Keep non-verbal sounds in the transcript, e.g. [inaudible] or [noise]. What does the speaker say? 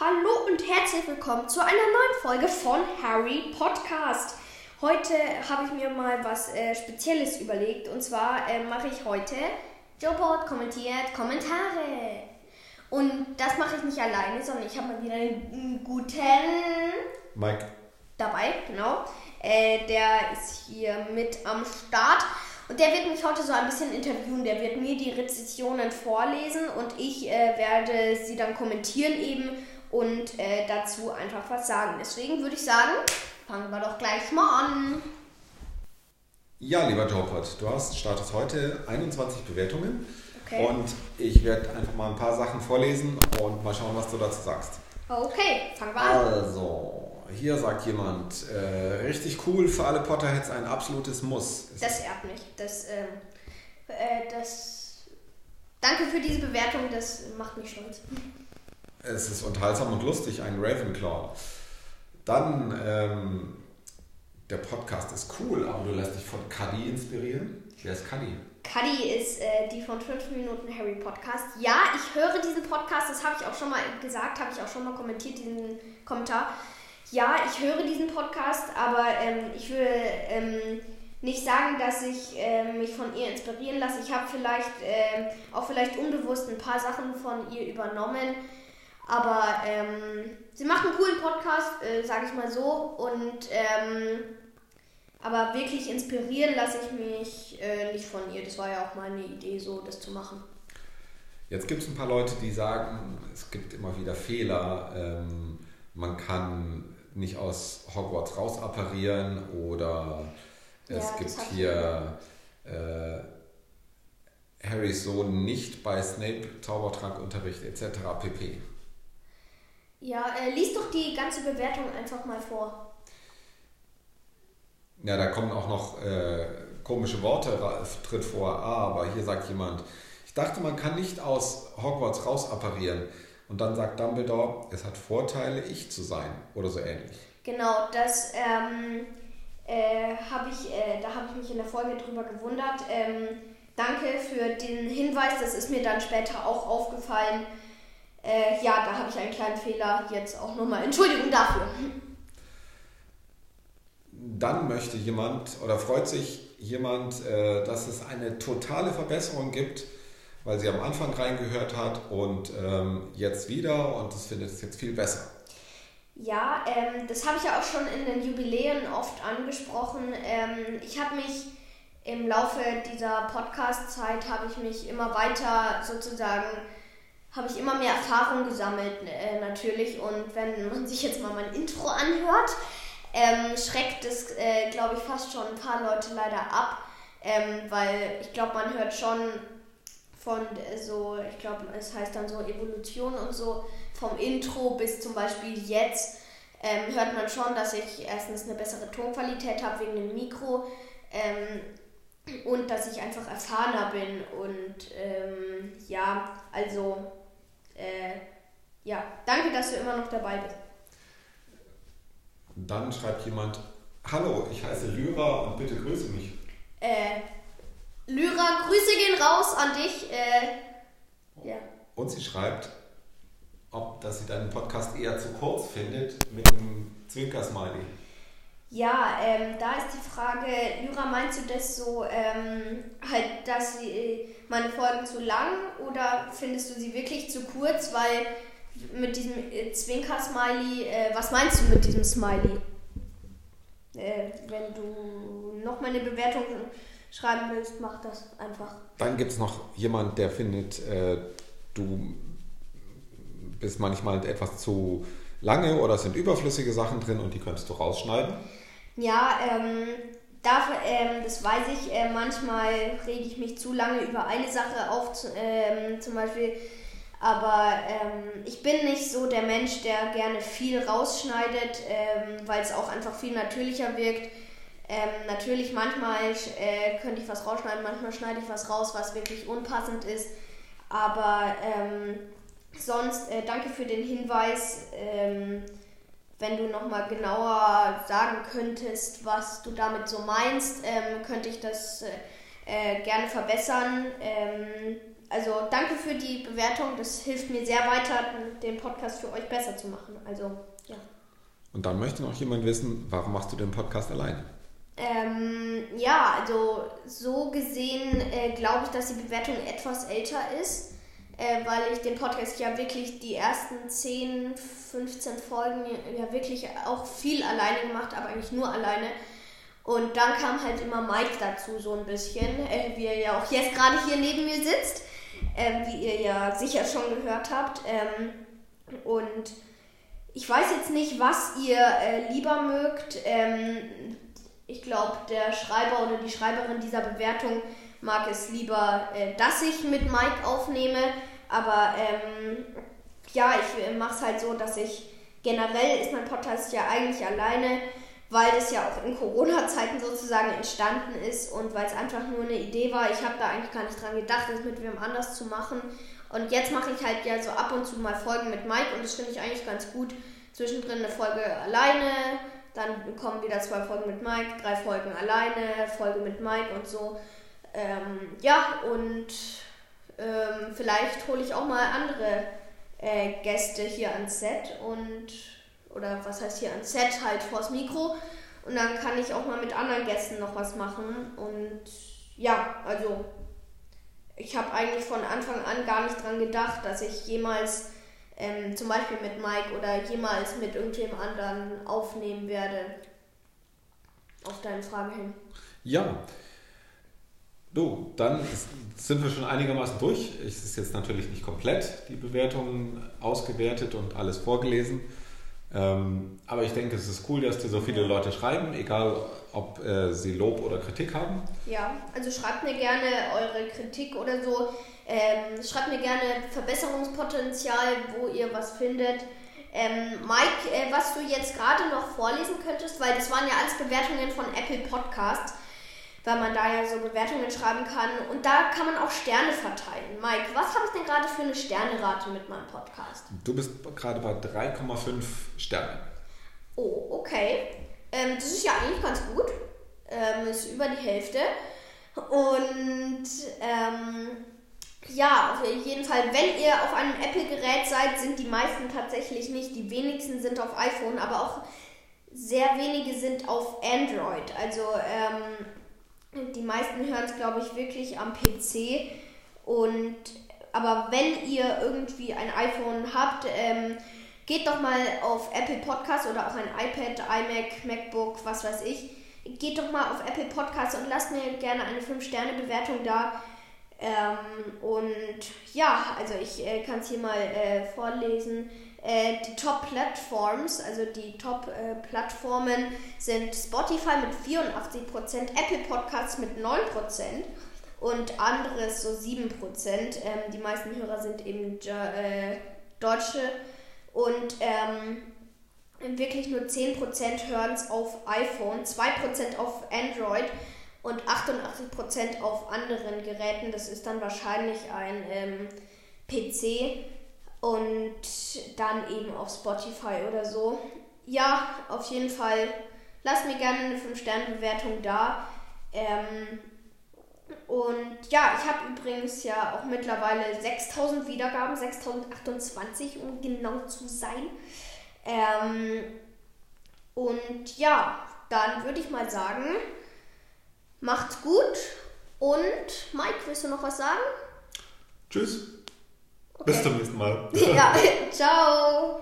Hallo und herzlich willkommen zu einer neuen Folge von Harry Podcast. Heute habe ich mir mal was äh, Spezielles überlegt und zwar äh, mache ich heute Joeport kommentiert Kommentare. Und das mache ich nicht alleine, sondern ich habe mal wieder einen guten Mike. dabei, genau. Äh, der ist hier mit am Start. Und der wird mich heute so ein bisschen interviewen. Der wird mir die Rezessionen vorlesen und ich äh, werde sie dann kommentieren eben und äh, dazu einfach was sagen. Deswegen würde ich sagen, fangen wir doch gleich mal an. Ja, lieber Jobert, du hast startest heute 21 Bewertungen Okay. und ich werde einfach mal ein paar Sachen vorlesen und mal schauen, was du dazu sagst. Okay, fangen wir an. Also, hier sagt jemand, äh, richtig cool für alle Potterheads ein absolutes Muss. Das ehrt mich. Das, ähm, äh, das. Danke für diese Bewertung, das macht mich stolz. Es ist unterhaltsam und lustig, ein Ravenclaw. Dann, ähm, der Podcast ist cool, aber du lässt dich von Cuddy inspirieren. Wer ist Cuddy? Cuddy ist äh, die von 5 Minuten Harry Podcast. Ja, ich höre diesen Podcast, das habe ich auch schon mal gesagt, habe ich auch schon mal kommentiert, diesen Kommentar. Ja, ich höre diesen Podcast, aber ähm, ich will ähm, nicht sagen, dass ich ähm, mich von ihr inspirieren lasse. Ich habe vielleicht ähm, auch vielleicht unbewusst ein paar Sachen von ihr übernommen. Aber ähm, sie macht einen coolen Podcast, äh, sage ich mal so. Und ähm, aber wirklich inspirieren lasse ich mich äh, nicht von ihr. Das war ja auch meine Idee, so das zu machen. Jetzt gibt es ein paar Leute, die sagen, es gibt immer wieder Fehler. Ähm, man kann nicht aus Hogwarts rausapparieren oder es Ja, gibt hier äh, Harrys Sohn nicht bei Snape Zaubertrankunterricht etc. pp. Ja, äh, lies doch die ganze Bewertung einfach mal vor. Ja, da kommen auch noch äh, komische Worte tritt vor. Ah, aber hier sagt jemand, ich dachte, man kann nicht aus Hogwarts rausapparieren. Und dann sagt Dumbledore, es hat Vorteile, ich zu sein. Oder so ähnlich. Genau, das ähm, äh, habe ich, äh, da habe ich mich in der Folge drüber gewundert. Ähm, danke für den Hinweis, das ist mir dann später auch aufgefallen. Äh, ja, da habe ich einen kleinen Fehler jetzt auch nochmal. Entschuldigung dafür. Dann möchte jemand oder freut sich jemand, äh, dass es eine totale Verbesserung gibt, weil sie am Anfang reingehört hat und ähm, jetzt wieder und das findet es jetzt viel besser. Ja, ähm, das habe ich ja auch schon in den Jubiläen oft angesprochen. Ähm, ich habe mich im Laufe dieser Podcast-Zeit habe ich mich immer weiter sozusagen, habe ich immer mehr Erfahrung gesammelt äh, natürlich. Und wenn man sich jetzt mal mein Intro anhört, ähm, schreckt es, äh, glaube ich, fast schon ein paar Leute leider ab, ähm, weil ich glaube, man hört schon von äh, so, ich glaube, es heißt dann so Evolution und so, vom Intro bis zum Beispiel jetzt, ähm, hört man schon, dass ich erstens eine bessere Tonqualität habe wegen dem Mikro ähm, und dass ich einfach erfahrener bin. Und ähm, ja, also äh, ja, danke, dass du immer noch dabei bist. Dann schreibt jemand, hallo, ich heiße Lyra und bitte grüße mich. Äh, Lyra, Grüße gehen raus an dich. Äh, ja. Und sie schreibt, ob dass sie deinen Podcast eher zu kurz findet mit einem Zwinker-Smiley. Ja, ähm, da ist die Frage, Lyra, meinst du das so, ähm, halt, dass sie, äh, meine Folgen zu lang oder findest du sie wirklich zu kurz? Weil mit diesem äh, Zwinker-Smiley, äh, was meinst du mit diesem Smiley? Äh, wenn du noch mal eine Bewertung schreiben willst, mach das einfach. Dann gibt es noch jemand, der findet, äh, du bist manchmal etwas zu lange oder es sind überflüssige Sachen drin und die könntest du rausschneiden. Ja, ähm, dafür, ähm, das weiß ich, äh, manchmal rege ich mich zu lange über eine Sache auf, ähm, zum Beispiel. Aber ähm, ich bin nicht so der Mensch, der gerne viel rausschneidet, ähm, weil es auch einfach viel natürlicher wirkt. Ähm, natürlich, manchmal äh, könnte ich was rausschneiden, manchmal schneide ich was raus, was wirklich unpassend ist. Aber ähm, sonst, äh, danke für den Hinweis. Wenn du nochmal genauer sagen könntest, was du damit so meinst, ähm, könnte ich das äh, äh, gerne verbessern. Ähm, also danke für die Bewertung. Das hilft mir sehr weiter, den Podcast für euch besser zu machen. Also ja. Und dann möchte noch jemand wissen, warum machst du den Podcast alleine? Ähm, ja, also so gesehen äh, glaube ich, dass die Bewertung etwas älter ist, äh, weil ich den Podcast ja wirklich die ersten 10, 15 Folgen ja wirklich auch viel alleine gemacht habe, eigentlich nur alleine. Und dann kam halt immer Mike dazu so ein bisschen, äh, wie er ja auch jetzt gerade hier neben mir sitzt, äh, wie ihr ja sicher schon gehört habt. Ähm, und ich weiß jetzt nicht, was ihr äh, lieber mögt. Ähm, ich glaube, der Schreiber oder die Schreiberin dieser Bewertung mag es lieber, äh, dass ich mit Mike aufnehme. Aber ähm, ja, ich äh, mache es halt so, dass ich generell ist mein Podcast ja eigentlich alleine, weil das ja auch in Corona-Zeiten sozusagen entstanden ist und weil es einfach nur eine Idee war. Ich habe da eigentlich gar nicht dran gedacht, das mit wem anders zu machen. Und jetzt mache ich halt ja so ab und zu mal Folgen mit Mike und das finde ich eigentlich ganz gut. Zwischendrin eine Folge alleine, dann kommen wieder zwei Folgen mit Mike, drei Folgen alleine, Folge mit Mike und so. Ähm, ja, und ähm, vielleicht hole ich auch mal andere äh, Gäste hier ans Set und oder was heißt hier ans Set halt vors Mikro und dann kann ich auch mal mit anderen Gästen noch was machen und ja, also ich habe eigentlich von Anfang an gar nicht dran gedacht, dass ich jemals ähm, zum Beispiel mit Mike oder jemals mit irgendjemand anderen aufnehmen werde. Auf deine Frage hin. Ja. Du, dann sind wir schon einigermaßen durch. Es ist jetzt natürlich nicht komplett die Bewertungen ausgewertet und alles vorgelesen. Ähm, aber ich denke, es ist cool, dass dir so viele Leute schreiben, egal ob äh, sie Lob oder Kritik haben. Ja, also schreibt mir gerne eure Kritik oder so. Ähm, schreibt mir gerne Verbesserungspotenzial, wo ihr was findet. Ähm, Mike, äh, was du jetzt gerade noch vorlesen könntest, weil das waren ja alles Bewertungen von Apple Podcasts weil man da ja so Bewertungen schreiben kann. Und da kann man auch Sterne verteilen. Mike, was habe ich denn gerade für eine Sternerate mit meinem Podcast? Du bist gerade bei 3,5 Sternen. Oh, okay. Ähm, das ist ja eigentlich ganz gut. Ähm, ist über die Hälfte. Und ähm, ja, auf jeden Fall, wenn ihr auf einem Apple-Gerät seid, sind die meisten tatsächlich nicht. Die wenigsten sind auf iPhone, aber auch sehr wenige sind auf Android. Also ähm, die meisten hören es, glaube ich, wirklich am PC. Und aber wenn ihr irgendwie ein iPhone habt, ähm, geht doch mal auf Apple Podcasts oder auch ein iPad, iMac, MacBook, was weiß ich. Geht doch mal auf Apple Podcasts und lasst mir gerne eine 5-Sterne-Bewertung da. Ähm, und ja, also ich äh, kann es hier mal äh, vorlesen. Äh, die Top-Plattforms, also die Top-Plattformen äh, sind Spotify mit 84%, Apple Podcasts mit 9% und anderes so 7%. Ähm, die meisten Hörer sind eben äh, Deutsche und ähm, wirklich nur 10% hören es auf iPhone, 2% auf Android und 88% auf anderen Geräten. Das ist dann wahrscheinlich ein ähm, PC und dann eben auf Spotify oder so. Ja, auf jeden Fall. Lasst mir gerne eine 5-Sterne-Bewertung da. Ähm, und ja, ich habe übrigens ja auch mittlerweile 6000 Wiedergaben, 6028 um genau zu sein. Ähm, und ja, dann würde ich mal sagen, macht's gut. Und Mike, willst du noch was sagen? Tschüss. Okay. Bis zum nächsten Mal. [laughs] ja, [laughs] ciao.